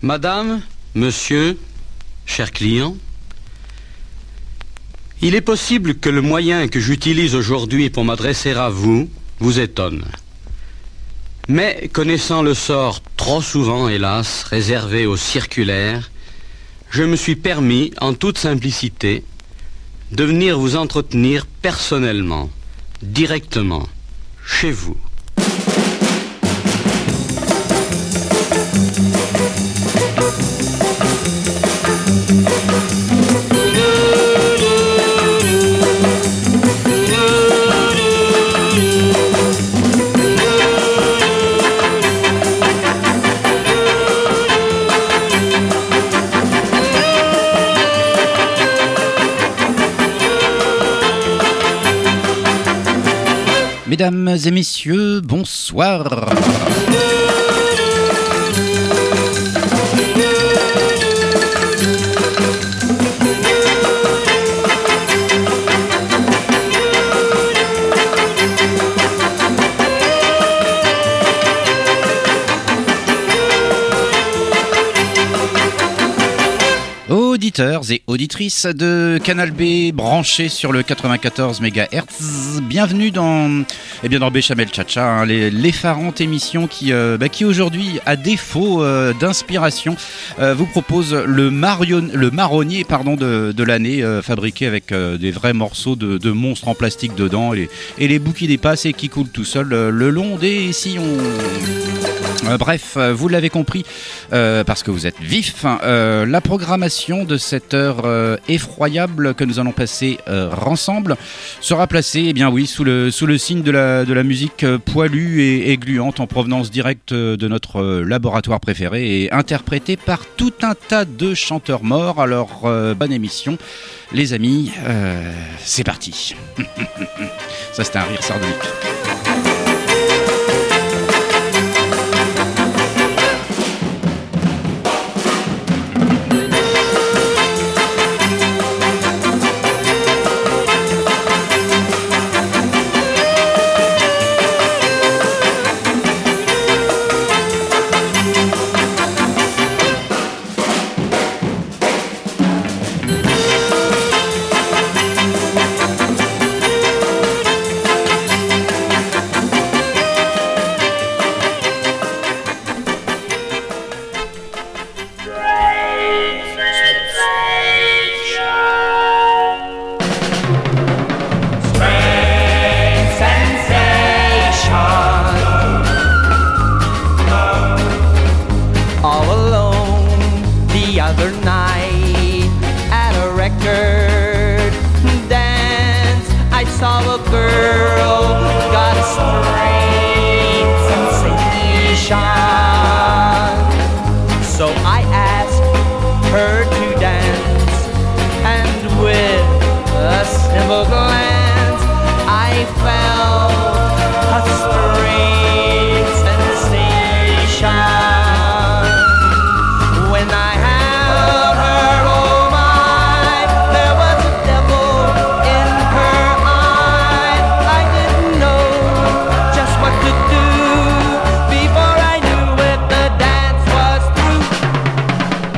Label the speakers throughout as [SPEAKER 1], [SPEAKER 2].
[SPEAKER 1] Madame, monsieur, chers clients, il est possible que le moyen que j'utilise aujourd'hui pour m'adresser à vous vous étonne. Mais connaissant le sort trop souvent, hélas, réservé aux circulaires, je me suis permis, en toute simplicité, de venir vous entretenir personnellement, directement, chez vous.
[SPEAKER 2] Mesdames et messieurs, bonsoir. Auditeurs et auditrices de Canal B branchés sur le 94 MHz. Bienvenue dans, eh bien dans Béchamel Chacha, hein, l'effarante émission qui, euh, bah, qui aujourd'hui, à défaut euh, d'inspiration, euh, vous propose le, marion, le marronnier pardon, de, de l'année, fabriqué avec des vrais morceaux de, de, monstres en plastique dedans et, et les bouts qui dépassent et qui coulent tout seuls le long des sillons. bref, vous l'avez compris, parce que vous êtes vif, hein, la programmation de cette euh, effroyable que nous allons passer euh, ensemble sera placée, eh bien oui, sous le, sous le signe de la, de la musique euh, poilue et, gluante en provenance directe de notre laboratoire préféré et interprétée par tout un tas de chanteurs morts. Alors, bonne émission, les amis, c'est parti. Ça, c'était un rire sardonique.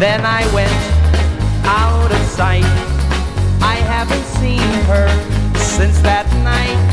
[SPEAKER 2] Then I went out of sight. I haven't seen her since that night.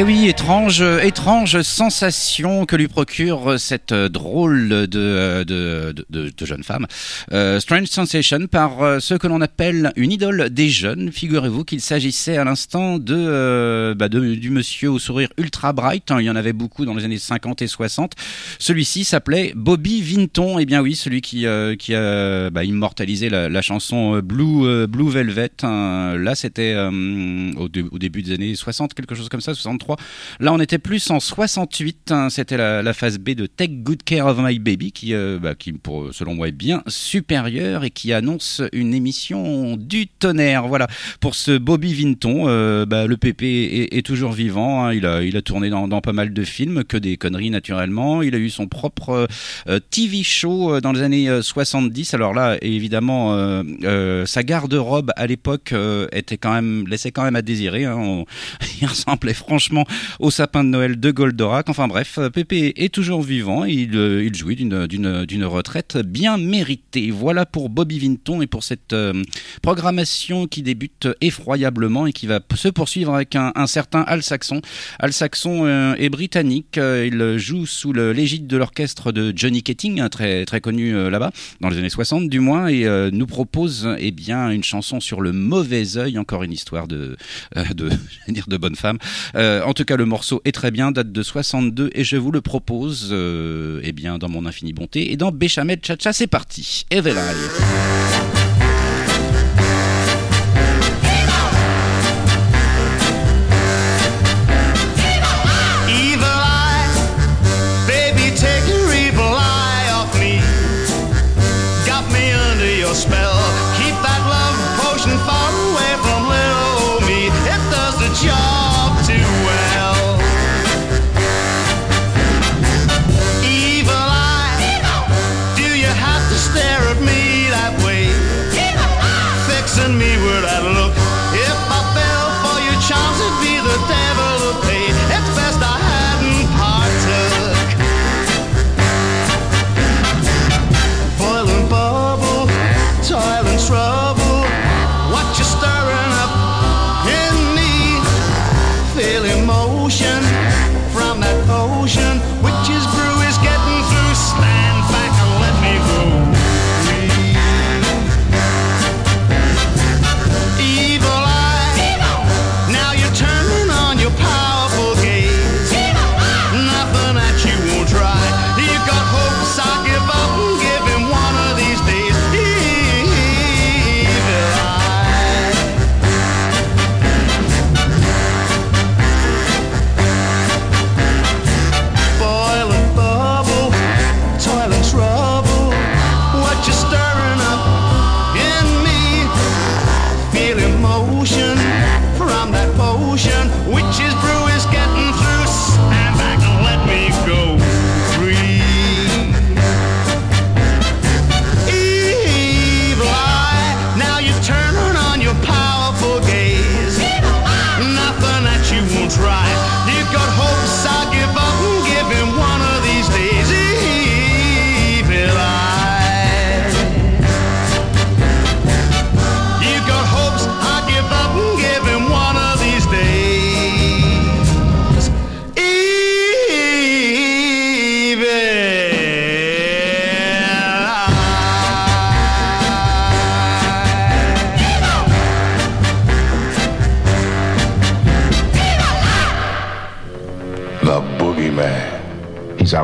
[SPEAKER 3] Et eh oui, étrange, étrange sensation que lui procure cette drôle de, de, de, de jeune femme. Euh, Strange Sensation par euh, ce que l'on appelle une idole des jeunes. Figurez-vous qu'il s'agissait à l'instant de, euh, bah du monsieur au sourire ultra bright. Hein, il y en avait beaucoup dans les années 50 et 60. Celui-ci s'appelait Bobby Vinton. Eh bien oui, celui qui, euh, qui a bah, immortalisé la, chanson Blue, Blue Velvet. Hein. Là, c'était au, au, début des années 60, quelque chose comme ça, 60 Là, on était plus en 68. Hein. C'était la, phase B de Take Good Care of My Baby, qui, euh, bah, pour, selon moi, est bien supérieure et qui annonce une émission du tonnerre. Voilà. Pour ce Bobby Vinton, euh, bah, le PP est, toujours vivant. Hein. Il, a, tourné dans, pas mal de films, que des conneries naturellement. Il a eu son propre euh, TV show dans les années 70. Alors là, évidemment, sa garde-robe à l'époque était quand même laissait quand même à désirer. Hein. il ressemblait franchement au sapin de Noël de Goldorak. Enfin bref, Pépé est toujours vivant et il, euh, jouit d'une retraite bien méritée. Voilà pour Bobby Vinton et pour cette euh, programmation qui débute effroyablement et qui va se poursuivre avec un, certain Al Saxon. Al Saxon euh, est britannique, il joue sous l'égide de l'orchestre de Johnny Ketting, très, connu là-bas, dans les années 60 du moins, et nous propose eh bien, une chanson sur le mauvais œil, encore une histoire de, de, dire de bonne femme. Tout cas, le morceau est très bien, date de 62 et je vous le propose euh, eh bien, dans mon infinie bonté. Et dans Béchamel Chacha, c'est parti. Evil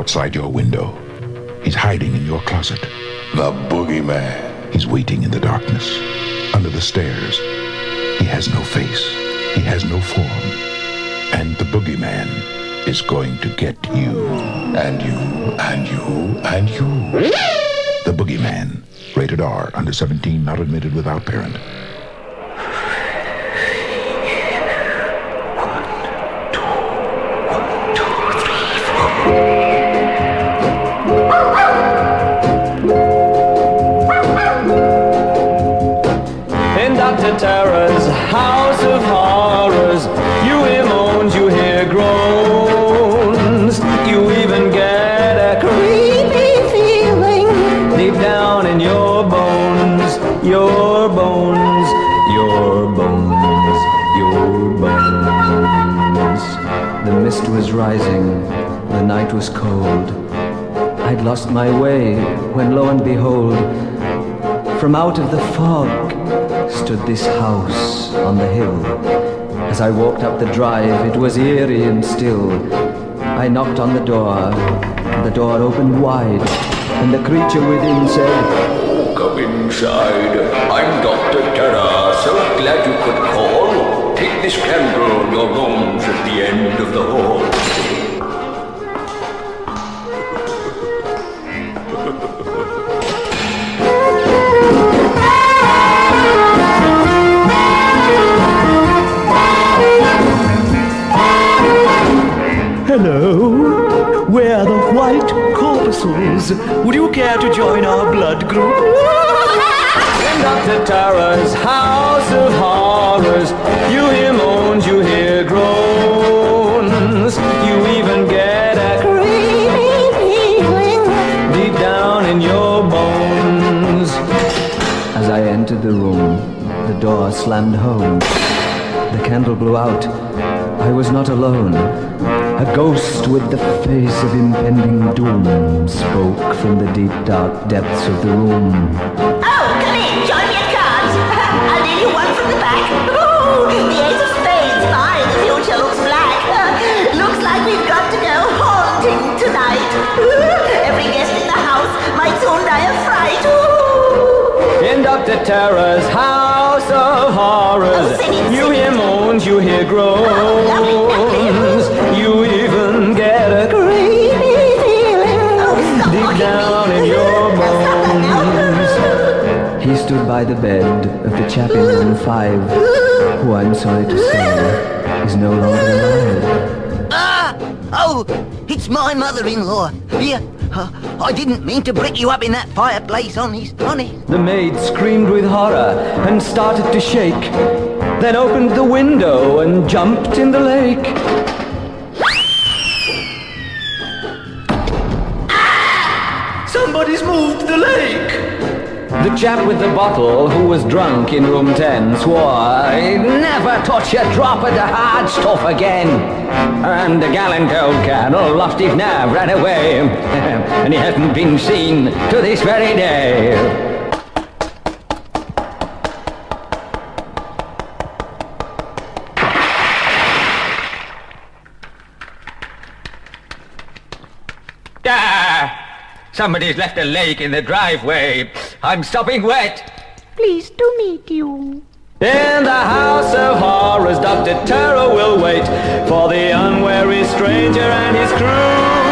[SPEAKER 4] outside your window. He's hiding in your closet.
[SPEAKER 5] The boogeyman.
[SPEAKER 4] He's waiting in the darkness, under the stairs. He has no face. He has no form. And the boogeyman is going to get you.
[SPEAKER 5] And you, and you, and you.
[SPEAKER 4] The Boogeyman. Rated R. Under 17, not admitted without parent.
[SPEAKER 6] The night was cold. I'd lost my way when lo and behold, from out of the fog stood this house on the hill. As I walked up the drive, it was eerie and still. I knocked on the door, and the door opened wide, and the creature within said,
[SPEAKER 7] Come inside. I'm Dr. Terror. So glad you could call. Take this candle. Your room's at the end of the hall.
[SPEAKER 8] Hello, we're the White Corpuscles. Would you care to join our blood group?
[SPEAKER 6] In Dr. Tara's house of horrors, you As I entered the room, the door slammed home. The candle blew out. I was not alone. A ghost with the face of impending doom spoke from the deep dark depths of the room.
[SPEAKER 9] Oh, come in, join me at cards. I'll deal you one from the back. Ooh, the ace of spades.
[SPEAKER 6] Dr. Terror's house of horrors,
[SPEAKER 9] Oh,
[SPEAKER 6] you hear moans, you hear groans, you even get a creepy feeling
[SPEAKER 9] Oh,
[SPEAKER 6] deep down in your bones. He stood by the bed of the chap in room five, who I'm sorry to say is no longer alive.
[SPEAKER 10] Ah! Oh, it's my mother-in-law. Here, I didn't mean to brick you up in that fireplace, honest, honest.
[SPEAKER 6] The maid screamed with horror and started to shake, then opened the window and jumped in the lake. Chap with the bottle, who was drunk in room 10, swore he'd never touch a drop of the hard stuff again. And the gallant old colonel lost his nerve, ran away, and he hasn't been seen to this very day.
[SPEAKER 7] Ah! Somebody's left a lake in the driveway. I'm stopping wet.
[SPEAKER 9] Pleased to meet you.
[SPEAKER 6] In the house of horrors, Dr. Terror will wait for the unwary stranger and his crew.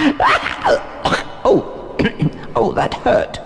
[SPEAKER 10] Oh, oh, that hurt.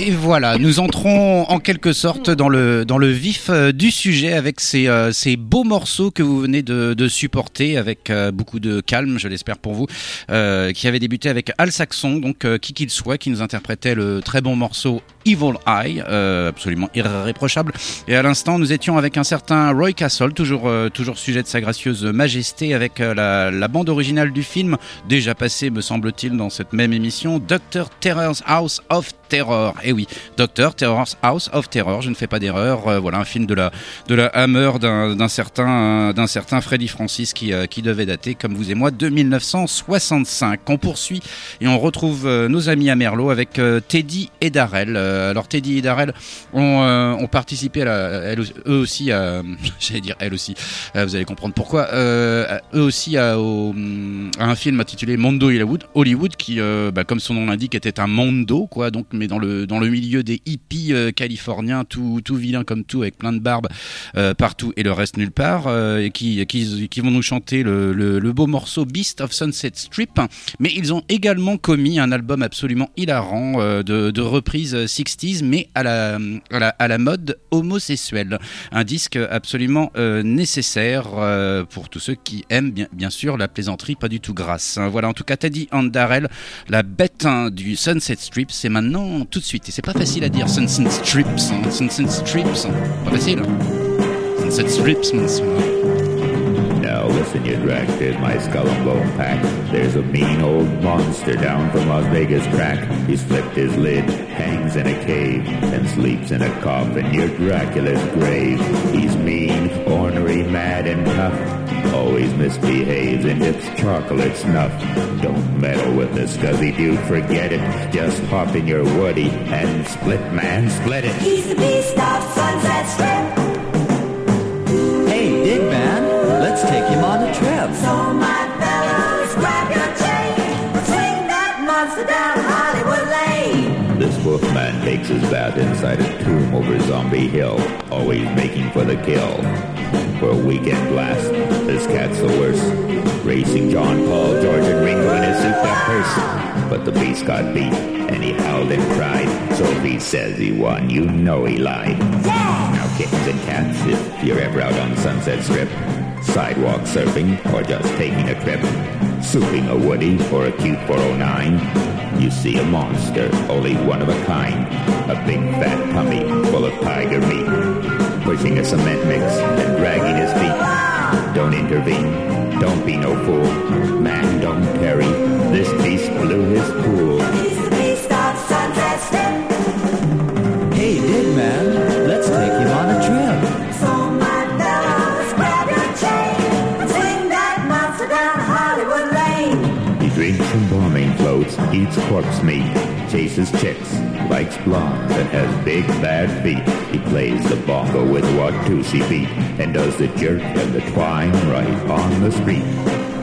[SPEAKER 3] Et voilà, nous entrons en quelque sorte dans le, dans le vif euh, du sujet avec ces, euh, ces beaux morceaux que vous venez de, supporter avec euh, beaucoup de calme, je l'espère pour vous, qui avait débuté avec Al Saxon, donc qui qu'il soit, qui nous interprétait le très bon morceau Evil Eye, euh, absolument irréprochable. Et à l'instant, nous étions avec un certain Roy Castle, toujours, euh, toujours sujet de sa gracieuse majesté, avec euh, la, bande originale du film, déjà passée, me semble-t-il, dans cette même émission, Dr. Terror's House of Terror. Et oui, Doctor Terror's House of Terror, je ne fais pas d'erreur. Voilà un film de la de la Hammer d'un certain d'un certain Freddy Francis qui qui devait dater comme vous et moi de 1965. On poursuit et on retrouve nos amis à Merlot avec Teddy et Darrell. Euh, alors Teddy et Darrell ont, euh, ont participé à eux aussi à j'allais dire elle aussi. Euh, vous allez comprendre pourquoi. Euh, eux aussi à, un film intitulé Mondo Hollywood, Hollywood qui, euh, bah, comme son nom l'indique, était un mondo quoi. Donc mais dans le dans le milieu des hippies euh, californiens, tout tout vilain comme tout, avec plein de barbe euh, partout et le reste nulle part, euh, et qui, qui vont nous chanter le, le, beau morceau Beast of Sunset Strip. Mais ils ont également commis un album absolument hilarant euh, de, de reprises 60s, mais à la, à la, à la mode homosexuelle. Un disque absolument euh, nécessaire euh, pour tous ceux qui aiment bien, bien sûr la plaisanterie pas du tout grasse. Hein, Voilà, en tout cas, Teddy Andarel, la bête hein, du Sunset Strip, c'est maintenant tout de suite. Et c'est pas facile à dire, Sunset Strips, hein, Sunset Strips, pas facile. Sunset Strips, monsieur.
[SPEAKER 11] Now listen, you drag, there's my skull and bone pack. There's a mean old monster down from Las Vegas crack. He's flipped his lid, hangs in a cave, and sleeps in a coffin near Dracula's grave. He's mean, ornery, mad, and tough. Always misbehaves and dips chocolate snuff. Don't meddle with the scuzzy dude, forget it. Just hop in your woody and split, man, split it.
[SPEAKER 12] He's the beast of Sunset Strip.
[SPEAKER 8] Trip.
[SPEAKER 12] So my fellows, grab your chain. Swing that monster down Hollywood Lane.
[SPEAKER 11] This wolfman takes his bath inside a tomb over Zombie Hill, always making for the kill. For a weekend blast, this cat's the worst. Racing John Paul, George, and Ringo in his suit that purse. But the beast got beat, and he howled and cried. So if he says he won, you know he lied. Now kittens and cats, if you're ever out on Sunset Strip, sidewalk surfing, or just taking a trip, souping a Woody or a cute 409, you see a monster, only one of a kind. A big fat tummy full of tiger meat, pushing a cement mix and dragging his feet. Don't intervene, don't be no fool. Man, don't tarry. This beast blew his cool. Corpse meat, chases chicks, likes blondes, and has big bad feet. He plays the bongo with Watusi beat, and does the jerk and the twine right on the street.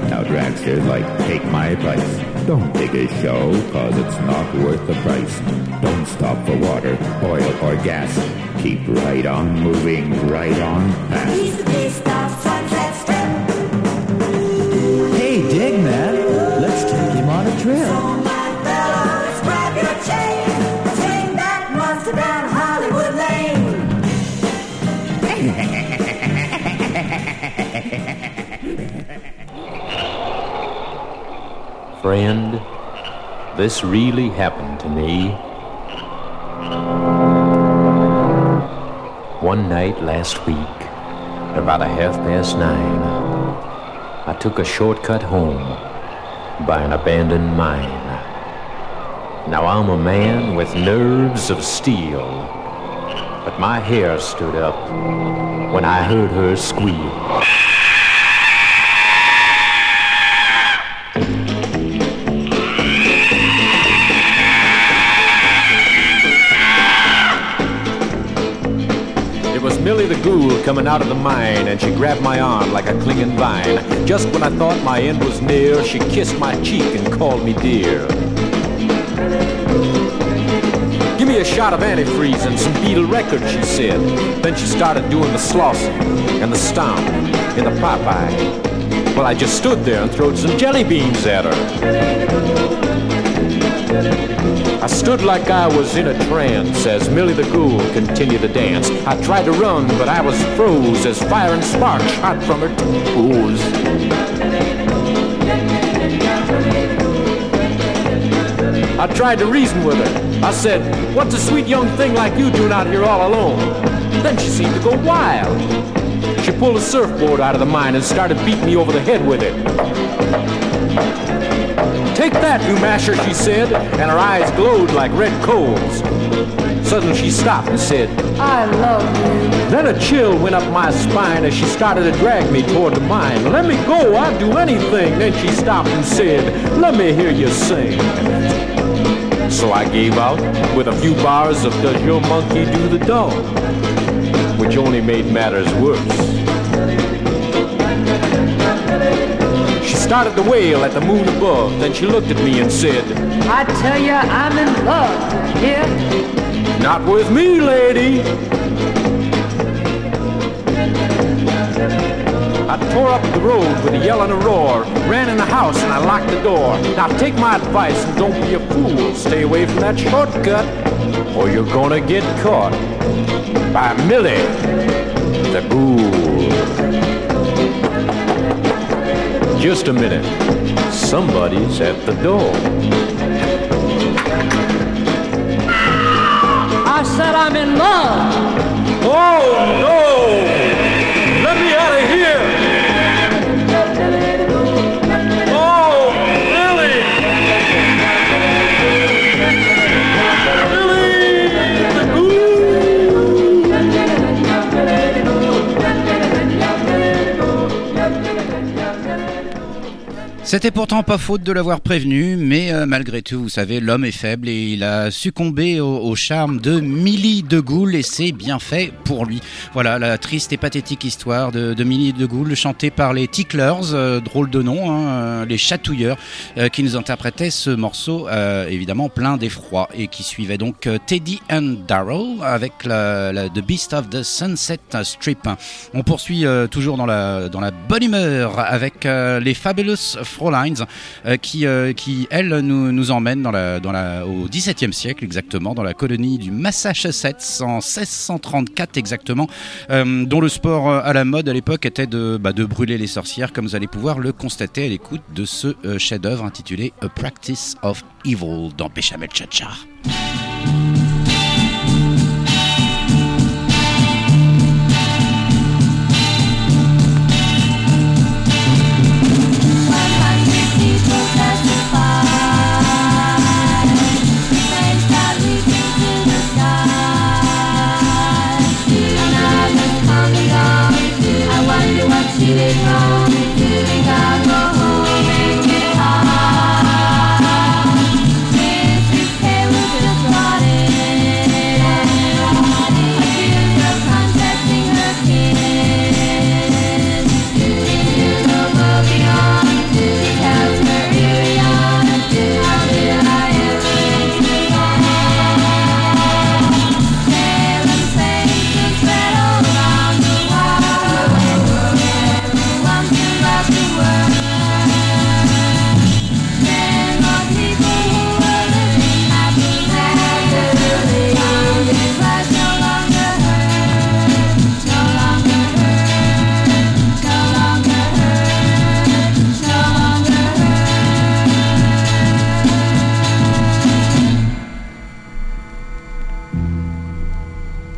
[SPEAKER 11] Now dragsters like, take my advice. Don't dig a show, cause it's not worth the price. Don't stop for water, oil, or gas. Keep right on moving, right on past.
[SPEAKER 13] Friend, this really happened to me. One night last week, about a half past nine, I took a shortcut home by an abandoned mine. Now I'm a man with nerves of steel, but my hair stood up when I heard her squeal. Coming out of the mine, and she grabbed my arm like a clinging vine. Just when I thought my end was near, she kissed my cheek and called me dear. Give me a shot of antifreeze and some Beatle records, she said. Then she started doing the slossing and the stomp in the Popeye. Well, I just stood there and throwed some jelly beans at her. I stood like I was in a trance as Millie the Ghoul continued to dance. I tried to run, but I was froze as fire and sparks shot from her toes. I tried to reason with her. I said, What's a sweet young thing like you doing out here all alone? Then she seemed to go wild. She pulled a surfboard out of the mine and started beating me over the head with it. Take that, you masher, she said, and her eyes glowed like red coals. Suddenly she stopped and said, I love you. Then a chill went up my spine as she started to drag me toward the mine. Let me go, I'd do anything. Then she stopped and said, Let me hear you sing. So I gave out with a few bars of Does Your Monkey Do the Dog? Which only made matters worse. Started to wail at the moon above. Then she looked at me and said,
[SPEAKER 14] I tell ya, I'm in love. Yeah.
[SPEAKER 13] Not with me, lady. I tore up the road with a yell and a roar, ran in the house and I locked the door. Now take my advice and don't be a fool. Stay away from that shortcut or you're gonna get caught by Millie the Ghoul. Just a minute. Somebody's at the door.
[SPEAKER 14] I said I'm in love.
[SPEAKER 13] Oh no!
[SPEAKER 3] C'était pourtant pas faute de l'avoir prévenu, mais euh, malgré tout, vous savez, l'homme est faible et il a succombé au, au charme de Millie de Gaulle et c'est bien fait pour lui. Voilà la triste et pathétique histoire de, Millie de Gaulle chantée par les Ticklers, euh, drôle de nom, hein, euh, les chatouilleurs, qui nous interprétaient ce morceau évidemment plein d'effroi et qui suivait donc Teddy and Darrell avec la, The Beast of the Sunset Strip. On poursuit toujours dans la, dans la bonne humeur avec les Fabulous Frolines euh, qui, euh, qui elles, nous, nous emmènent dans la, dans la, au XVIIe siècle exactement, dans la colonie du Massachusetts en 1634 exactement, euh, dont le sport à la mode à l'époque était de, bah, de brûler les sorcières, comme vous allez pouvoir le constater à l'écoute de ce chef-d'œuvre intitulé A Practice of Evil dans Béchamel Chacha.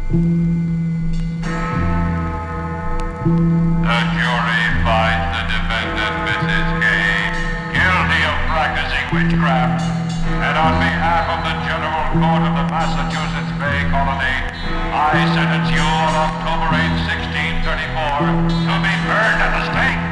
[SPEAKER 12] I
[SPEAKER 15] sentence you on October 8, 1634, to be burned at the stake.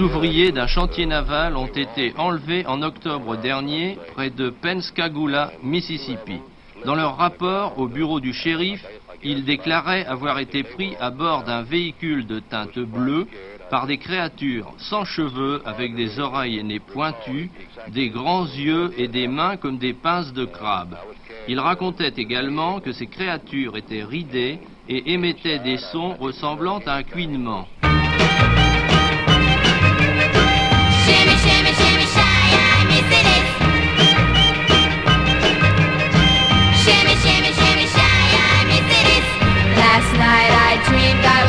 [SPEAKER 16] Ouvriers d'un chantier naval ont été enlevés en octobre dernier près de Pensacola, Mississippi. Dans leur rapport au bureau du shérif, ils déclaraient avoir été pris à bord d'un véhicule de teinte bleue par des créatures sans cheveux avec des oreilles et nez pointus, des grands yeux et des mains comme des pinces de crabe. Ils racontaient également que ces créatures étaient ridées et émettaient des sons ressemblant à un couinement.
[SPEAKER 12] Last night I dreamed I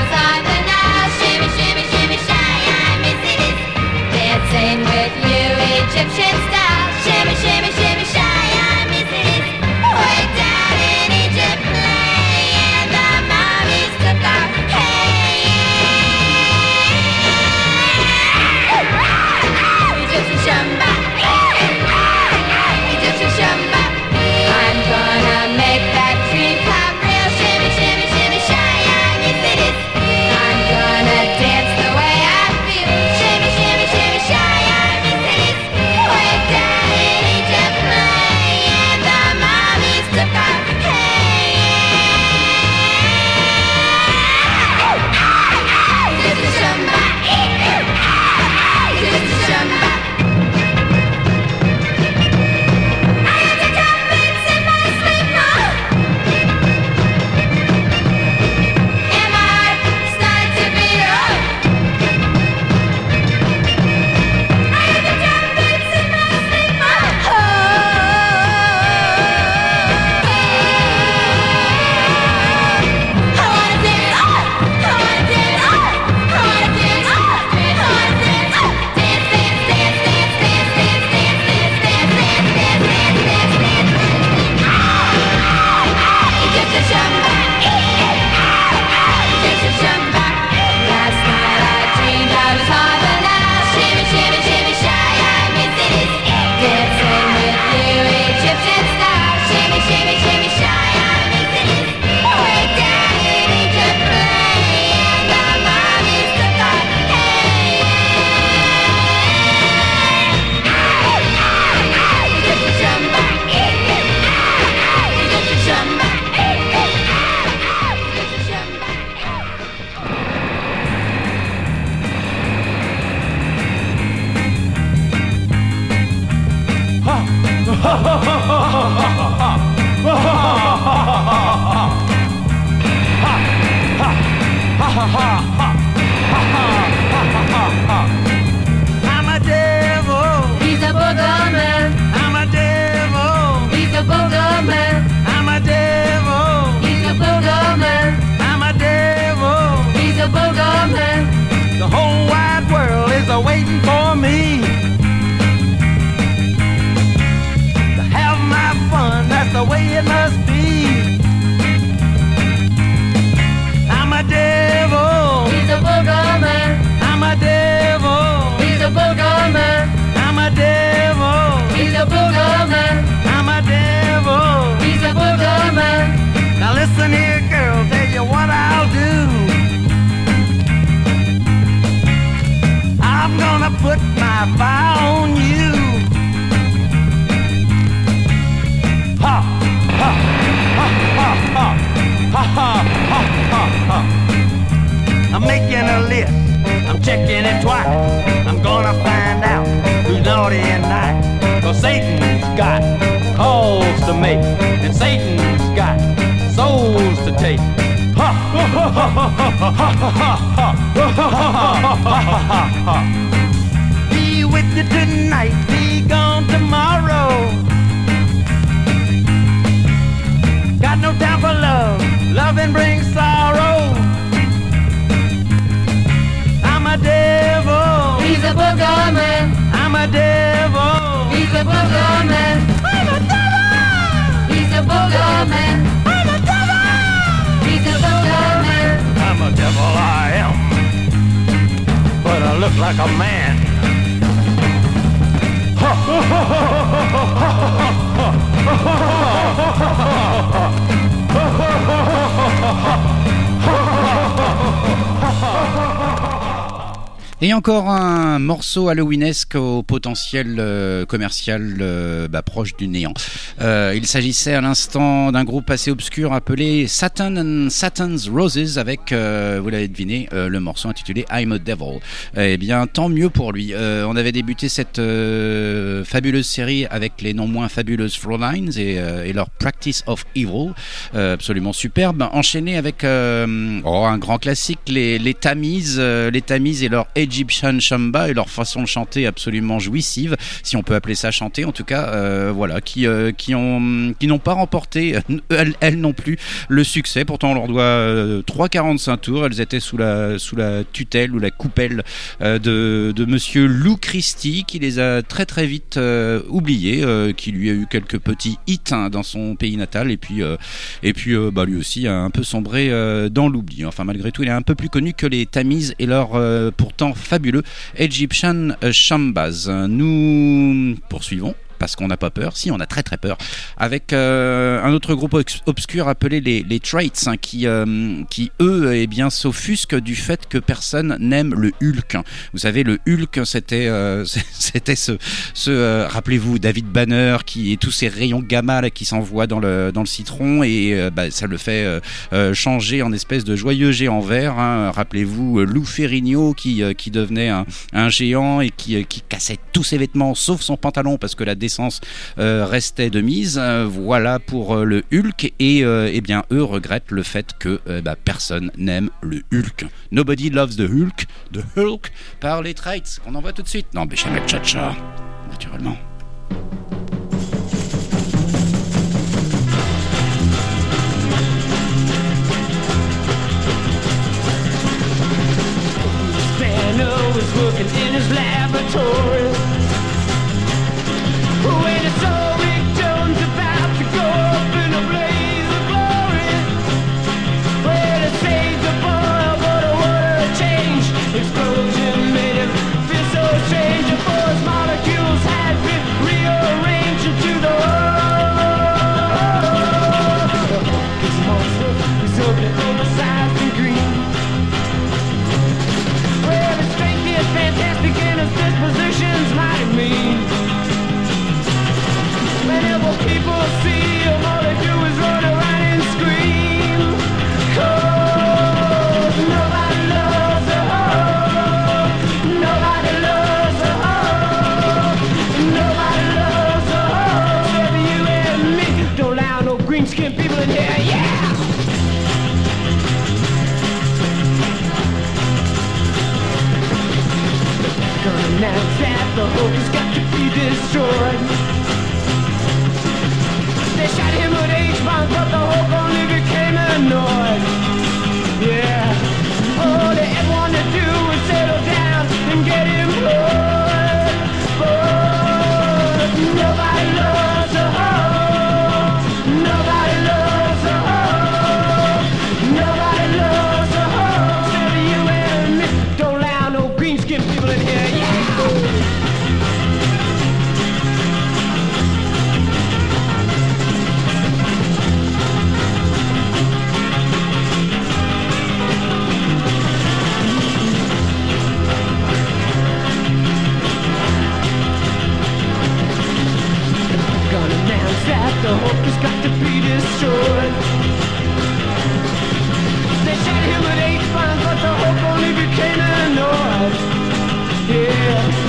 [SPEAKER 17] like a man. Ha,
[SPEAKER 3] Et encore un morceau halloweenesque au potentiel euh, commercial euh, bah, proche du néant. Euh, il s'agissait à l'instant d'un groupe assez obscur appelé Satan and Satan's Roses avec, vous l'avez deviné, le morceau intitulé I'm a Devil. Eh bien, tant mieux pour lui. On avait débuté cette fabuleuse série avec les non moins fabuleuses Flowlines et, et leur Practice of Evil, absolument superbe. Enchaîné avec oh, un grand classique, les, les Tamiz, euh, les Tamiz et leur Egyptian Shamba et leur façon de chanter absolument jouissive, si on peut appeler ça chanter en tout cas, euh, voilà, qui, euh, qui ont qui n'ont pas remporté euh, elles, elles non plus le succès. Pourtant on leur doit euh, 3,45 tours. Elles étaient sous la sous la tutelle ou la coupelle euh, de, de Monsieur Lou Christie qui les a très très vite euh, oubliés, euh, qui lui a eu quelques petits hits hein, dans son pays natal et puis euh, et puis euh, bah, lui aussi a un peu sombré euh, dans l'oubli. Enfin malgré tout il est un peu plus connu que les Tamiz et leur euh, pourtant fabuleux Egyptian Shambas. Nous poursuivons parce qu'on n'a pas peur, si on a très très peur, avec euh, un autre groupe obs- obscur appelé les, Traits, hein, qui, euh, qui eux, eh bien, s'offusquent du fait que personne n'aime le Hulk. Vous savez, le Hulk, c'était euh, c'était ce, rappelez-vous, David Banner, qui et tous ces rayons gamma là, qui s'envoient dans le, dans le citron, et bah, ça le fait changer en espèce de joyeux géant vert. hein. Rappelez-vous, Lou Ferrigno, qui, qui devenait un, un géant et qui, qui cassait tous ses vêtements, sauf son pantalon, parce que la euh, restait de mise. Euh, voilà pour euh, le Hulk. Et eh bien, eux regrettent le fait que bah, personne n'aime le Hulk. Nobody loves the Hulk. The Hulk par les Traits. On en voit tout de suite. Non, Béchamel Chacha, naturellement.
[SPEAKER 17] In his laboratory. when it's over. Should. They shot him with eight pounds, but the hope only became annoyed. Yeah.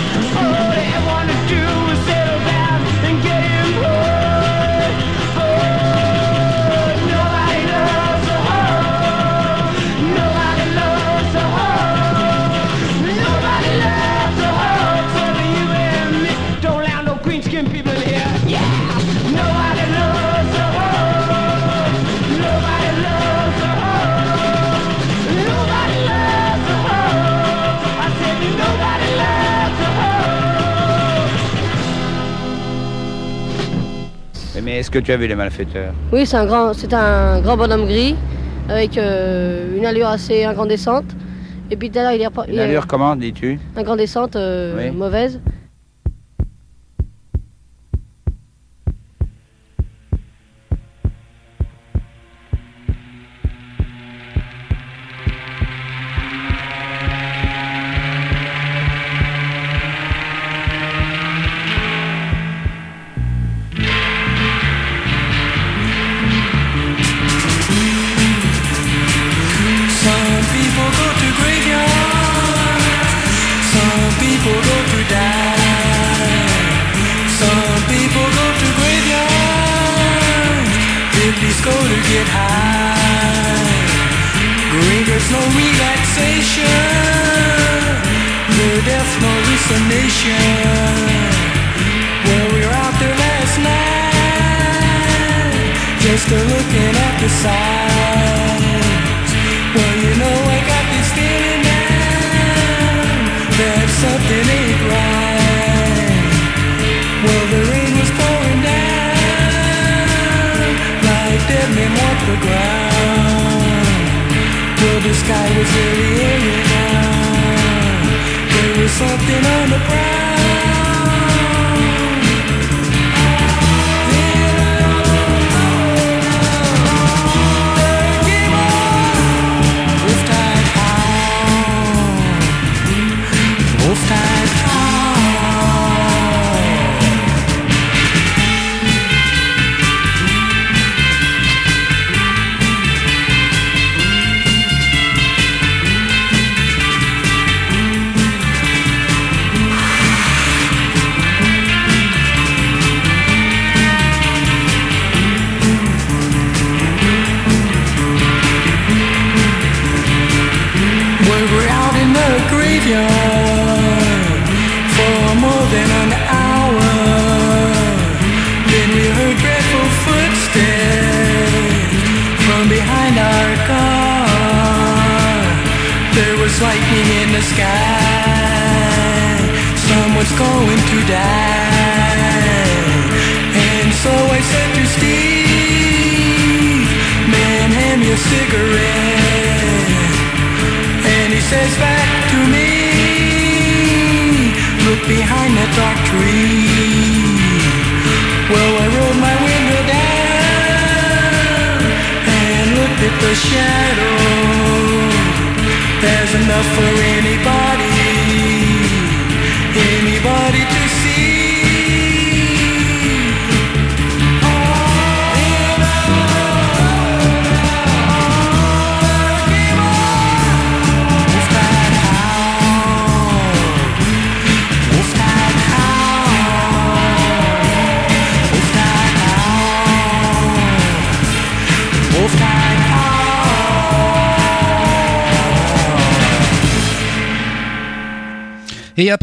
[SPEAKER 18] Mais est-ce que tu as vu les malfaiteurs?
[SPEAKER 19] Oui, c'est un grand, c'est un grand bonhomme gris avec euh, une allure assez incandescente. Et puis tout à l'heure, il est
[SPEAKER 18] Une allure comment, dis-tu?
[SPEAKER 19] Incandescente, euh,
[SPEAKER 18] Oui.
[SPEAKER 19] mauvaise.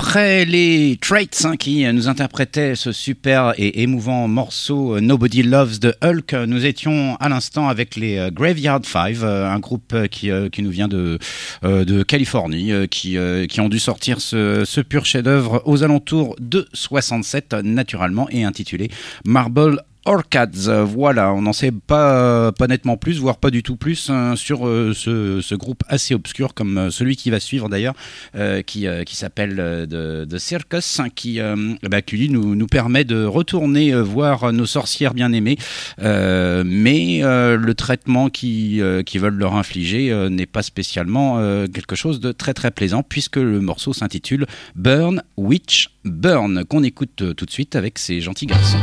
[SPEAKER 3] Après les Traits hein, qui nous interprétaient ce super et émouvant morceau euh, Nobody Loves the Hulk, euh, nous étions à l'instant avec les euh, Graveyard Five, euh, un groupe euh, qui, euh, qui nous vient de, euh, de Californie, euh, qui, euh, qui ont dû sortir ce, ce pur chef-d'œuvre aux alentours de 67 naturellement et intitulé Marble Orchids, euh, voilà, on n'en sait pas, pas nettement plus, voire pas du tout plus hein, sur euh, ce, groupe assez obscur comme euh, celui qui va suivre d'ailleurs, euh, qui, qui s'appelle The, Circus, hein, qui, bah, qui nous, nous permet de retourner voir nos sorcières bien aimées, euh, mais le traitement qui, qui veulent leur infliger n'est pas spécialement quelque chose de très très plaisant puisque le morceau s'intitule Burn Witch Burn, qu'on écoute tout de suite avec ces gentils garçons.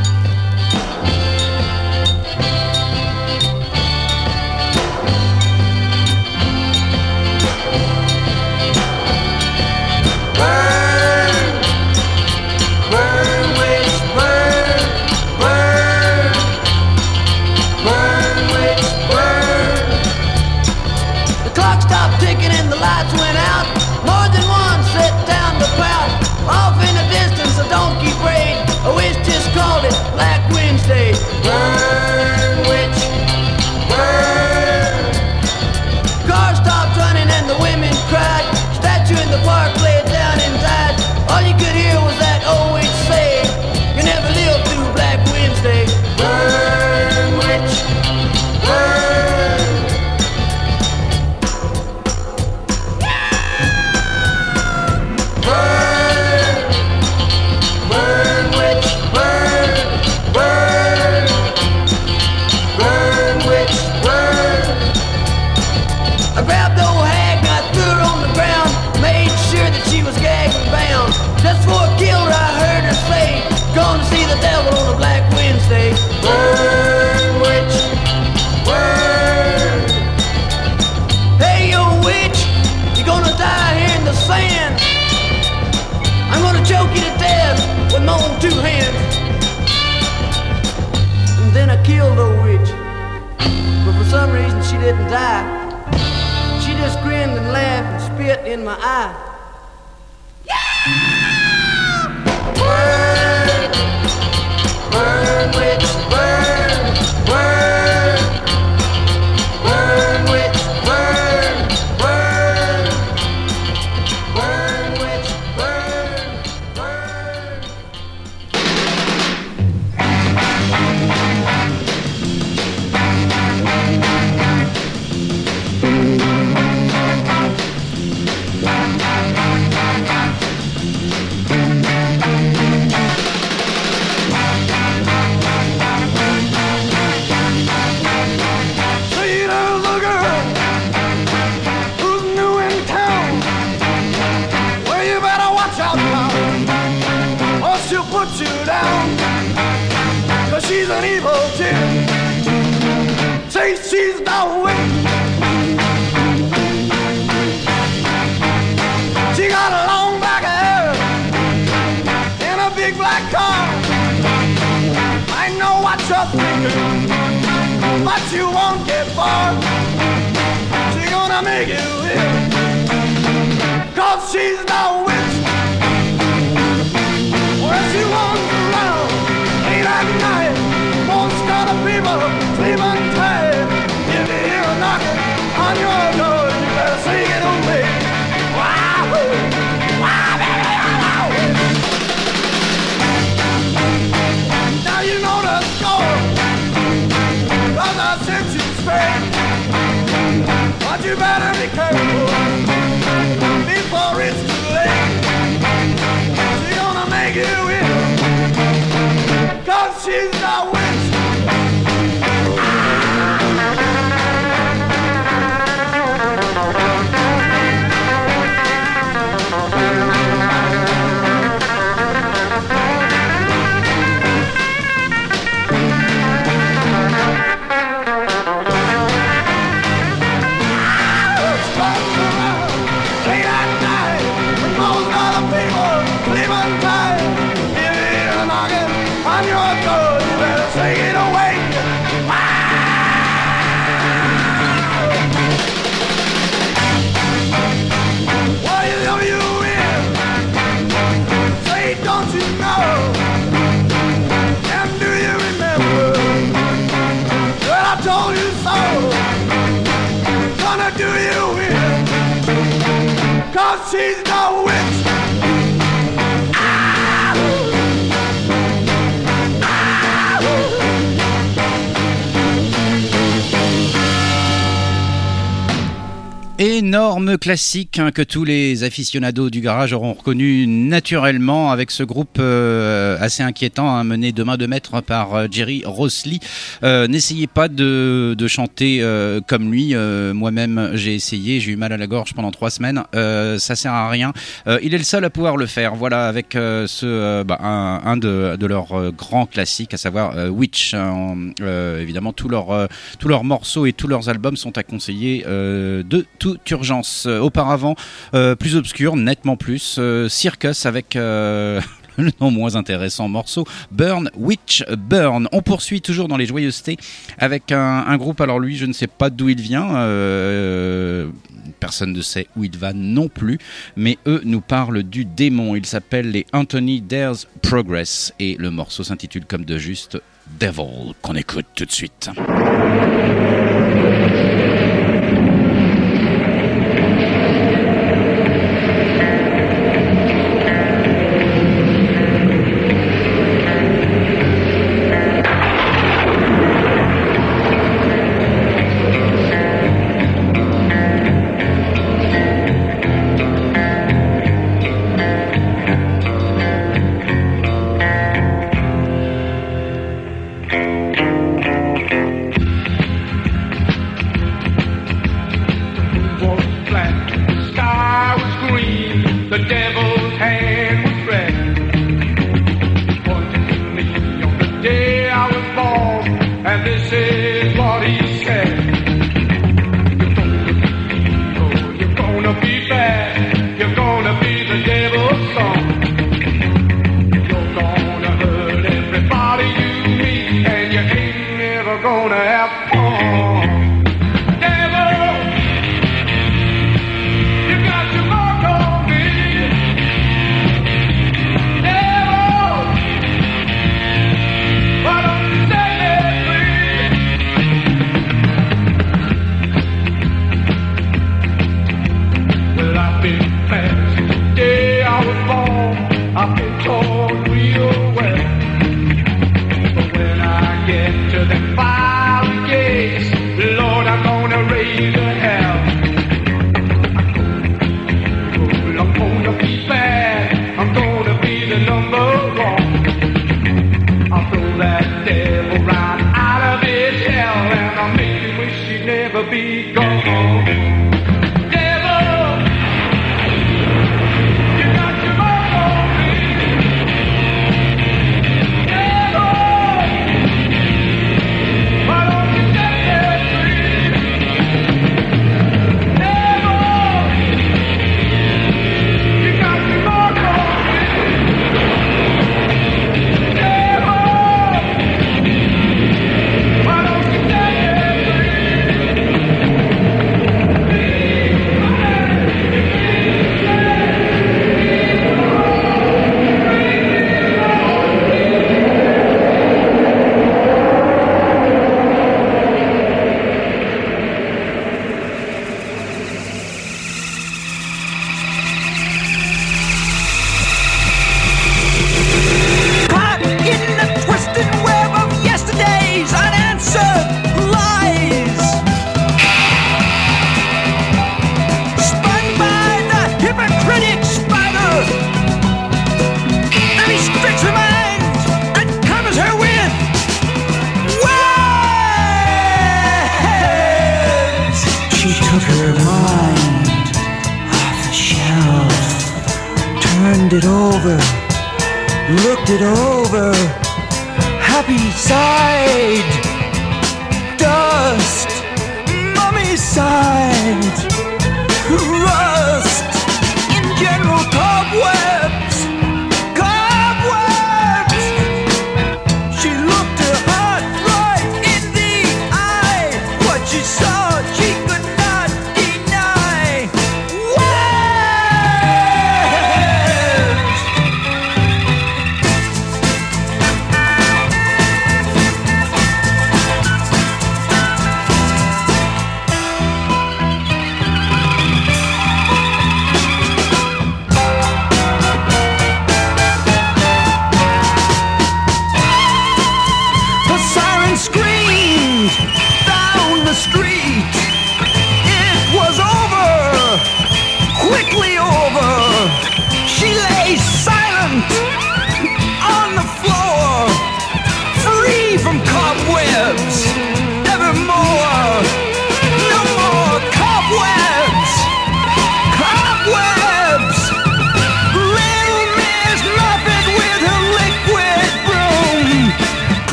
[SPEAKER 20] Bye. My eye.
[SPEAKER 21] Ah. Classique hein, que tous les aficionados du garage auront reconnu naturellement avec ce groupe euh, assez inquiétant hein, mené de main de maître par euh, Jerry Rosley. Euh, N'essayez pas de, chanter euh, comme lui. Moi-même, j'ai essayé, j'ai eu mal à la gorge pendant trois semaines. Ça sert à rien. Il est le seul à pouvoir le faire. Voilà, avec ce bah, un, de, leurs grands classiques, à savoir Witch. hein. Évidemment, tous leurs tous leurs morceaux et tous leurs albums sont à conseiller de toute urgence. Euh, auparavant, euh, plus obscur, nettement plus, euh, Circus avec le non moins intéressant morceau Burn Witch Burn. On poursuit toujours dans les joyeusetés avec un, groupe. Alors lui, je ne sais pas d'où il vient. personne ne sait où il va non plus. Mais eux nous parlent du démon. Il s'appelle les Anthony Dares Progress et le morceau s'intitule comme de juste Devil qu'on écoute tout de suite. rock and
[SPEAKER 22] roll. Looked it over. Happy side, dust, mummy side, rust, in general cobwebs,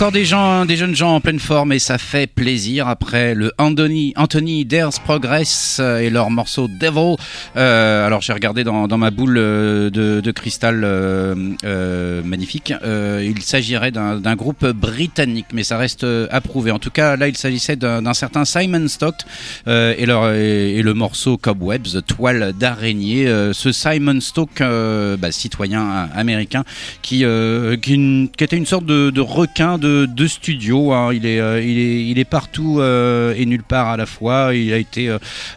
[SPEAKER 3] encore des gens, des jeunes gens en pleine forme et ça fait plaisir après le Anthony, Anthony Dares Progress euh, et leur morceau Devil. Euh, alors j'ai regardé dans, ma boule euh, de, cristal magnifique. Il s'agirait d'un groupe britannique, mais ça reste approuvé. En tout cas, là, il s'agissait d'un certain Simon Stock euh, et, leur, et, le morceau Cobwebs, toile d'araignée. Ce Simon Stock, bah, citoyen américain, qui, qui était une sorte de, de requin de, de studio. hein. Il, est, euh, il, est, il est partout euh, et nulle part à la fois. Il a été,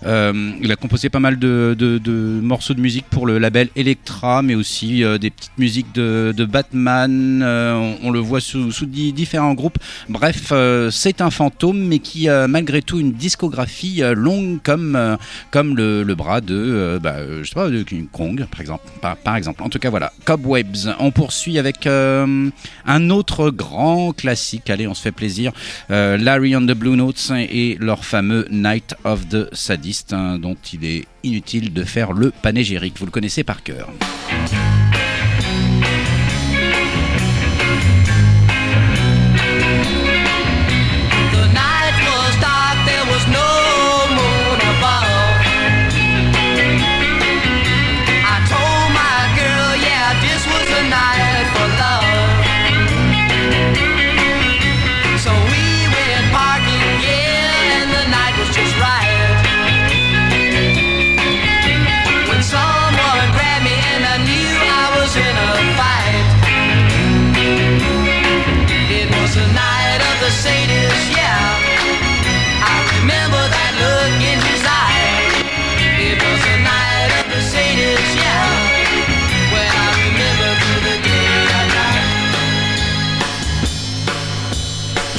[SPEAKER 3] euh, il a composé pas mal de, morceaux de musique pour le label Electra, mais aussi des petites musiques de, Batman. on, le voit sous, sous di- différents groupes. Bref, c'est un fantôme, mais qui a malgré tout une discographie longue comme, comme le, bras de, bah, je sais pas, de King Kong, par exemple. Par, exemple. En tout cas, voilà. Cobwebs. On poursuit avec un autre grand, classique. Allez, on se fait plaisir. Euh, Larry on the Blue Notes et leur fameux Night of the Sadist, hein, dont il est inutile de faire le panégyrique. Vous le connaissez par cœur.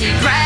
[SPEAKER 2] She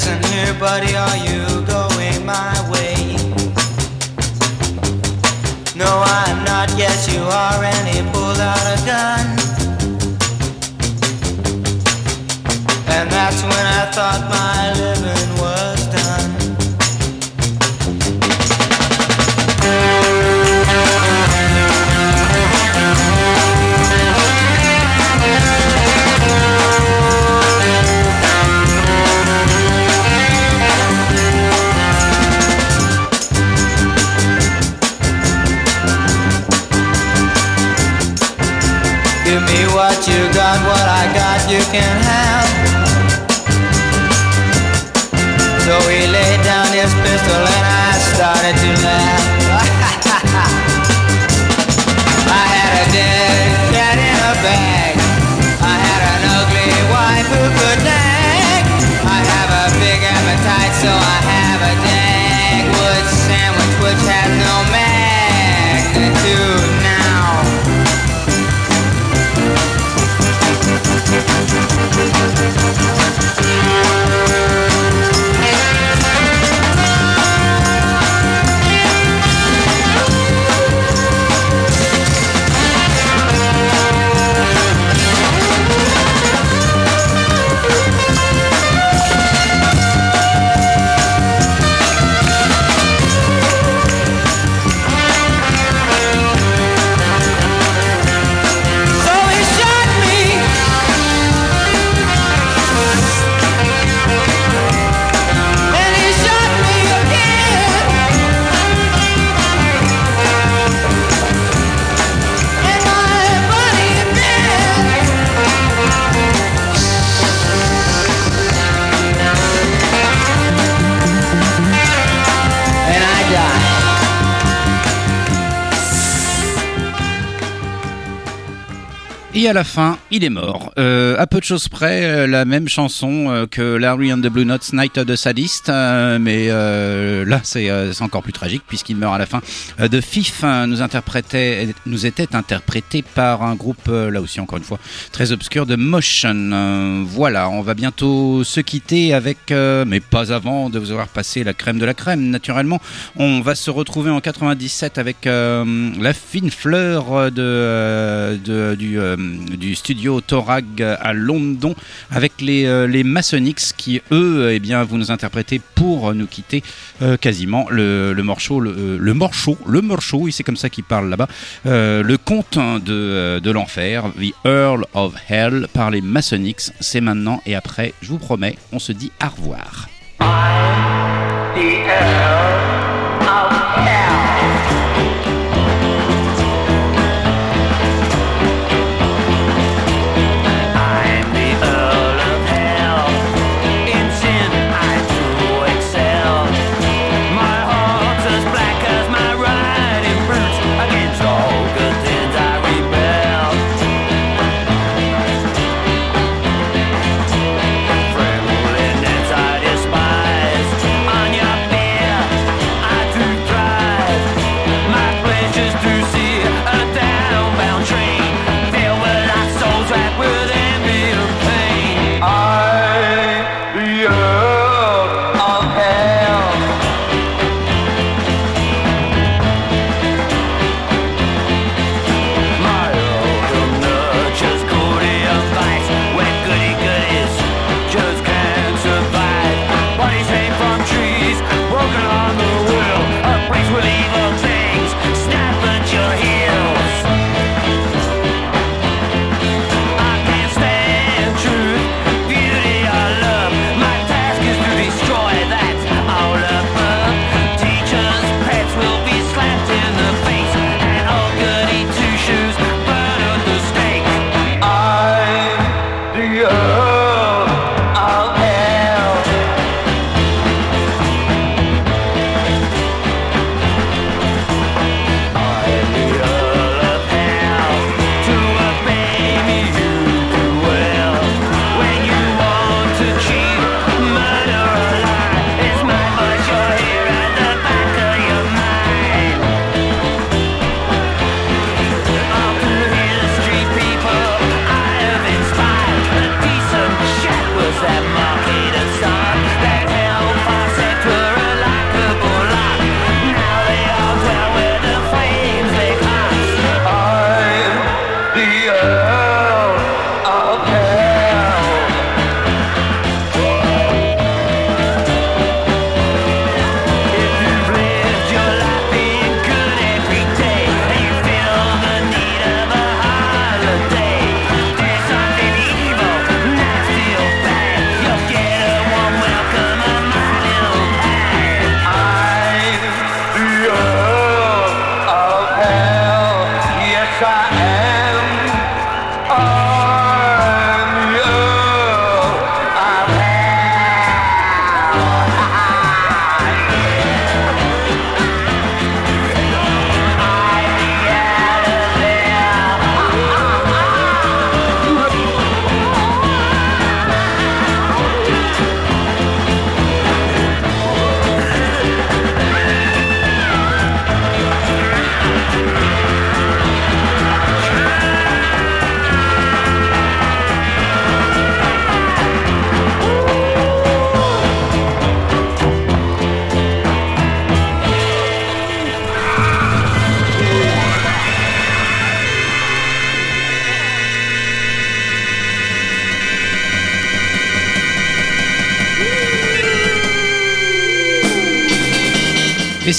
[SPEAKER 2] isn't here, buddy, are you going my way? No, I'm not, yes you are, and he pulled out a gun. And that's when I thought my living was
[SPEAKER 3] à la fin, il est mort. Euh, à peu de choses près, euh, la même chanson euh, que Larry and the Blue Notes, Night of the Sadist, euh, mais là c'est encore plus tragique puisqu'il meurt à la fin. The Fifth euh, nous interprétait, nous était interprété par un groupe là aussi encore une fois très obscur de Motion. Voilà, on va bientôt se quitter avec, mais pas avant de vous avoir passé la crème de la crème. Naturellement, on va se retrouver en 97 avec la fine fleur de, de- du, du studio Torag à London avec les, euh, les qui eux eh bien vous nous interprétez pour nous quitter euh, quasiment le, le morceau le, euh, le morceau le morceau oui c'est comme ça qu'ils parlent là-bas le conte de, de l'enfer The Earl of Hell par les Masonics c'est maintenant et après je vous promets on se dit au revoir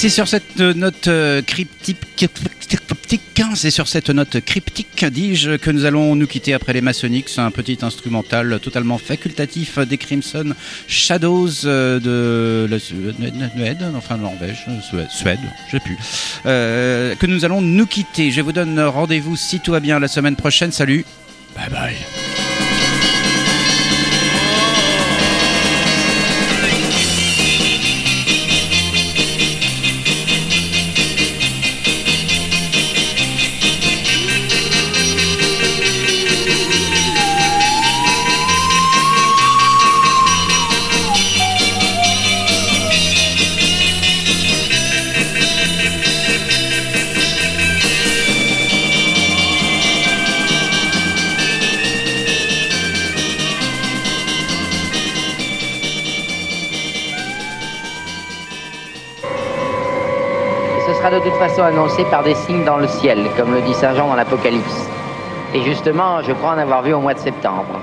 [SPEAKER 3] c'est sur cette note euh, cryptique, hein, c'est sur cette note cryptique, dis-je, que nous allons nous quitter après les Masonics, un petit instrumental totalement facultatif des Crimson Shadows euh, de la Suède, enfin Norvège, Suède, je sais plus, euh, que nous allons nous quitter. Je vous donne rendez-vous si tout va bien la semaine prochaine. Salut, bye bye.
[SPEAKER 23] Sera de toute façon annoncé par des signes dans le ciel, comme le dit Saint Jean dans l'Apocalypse. Et justement, je crois en avoir vu au mois de septembre.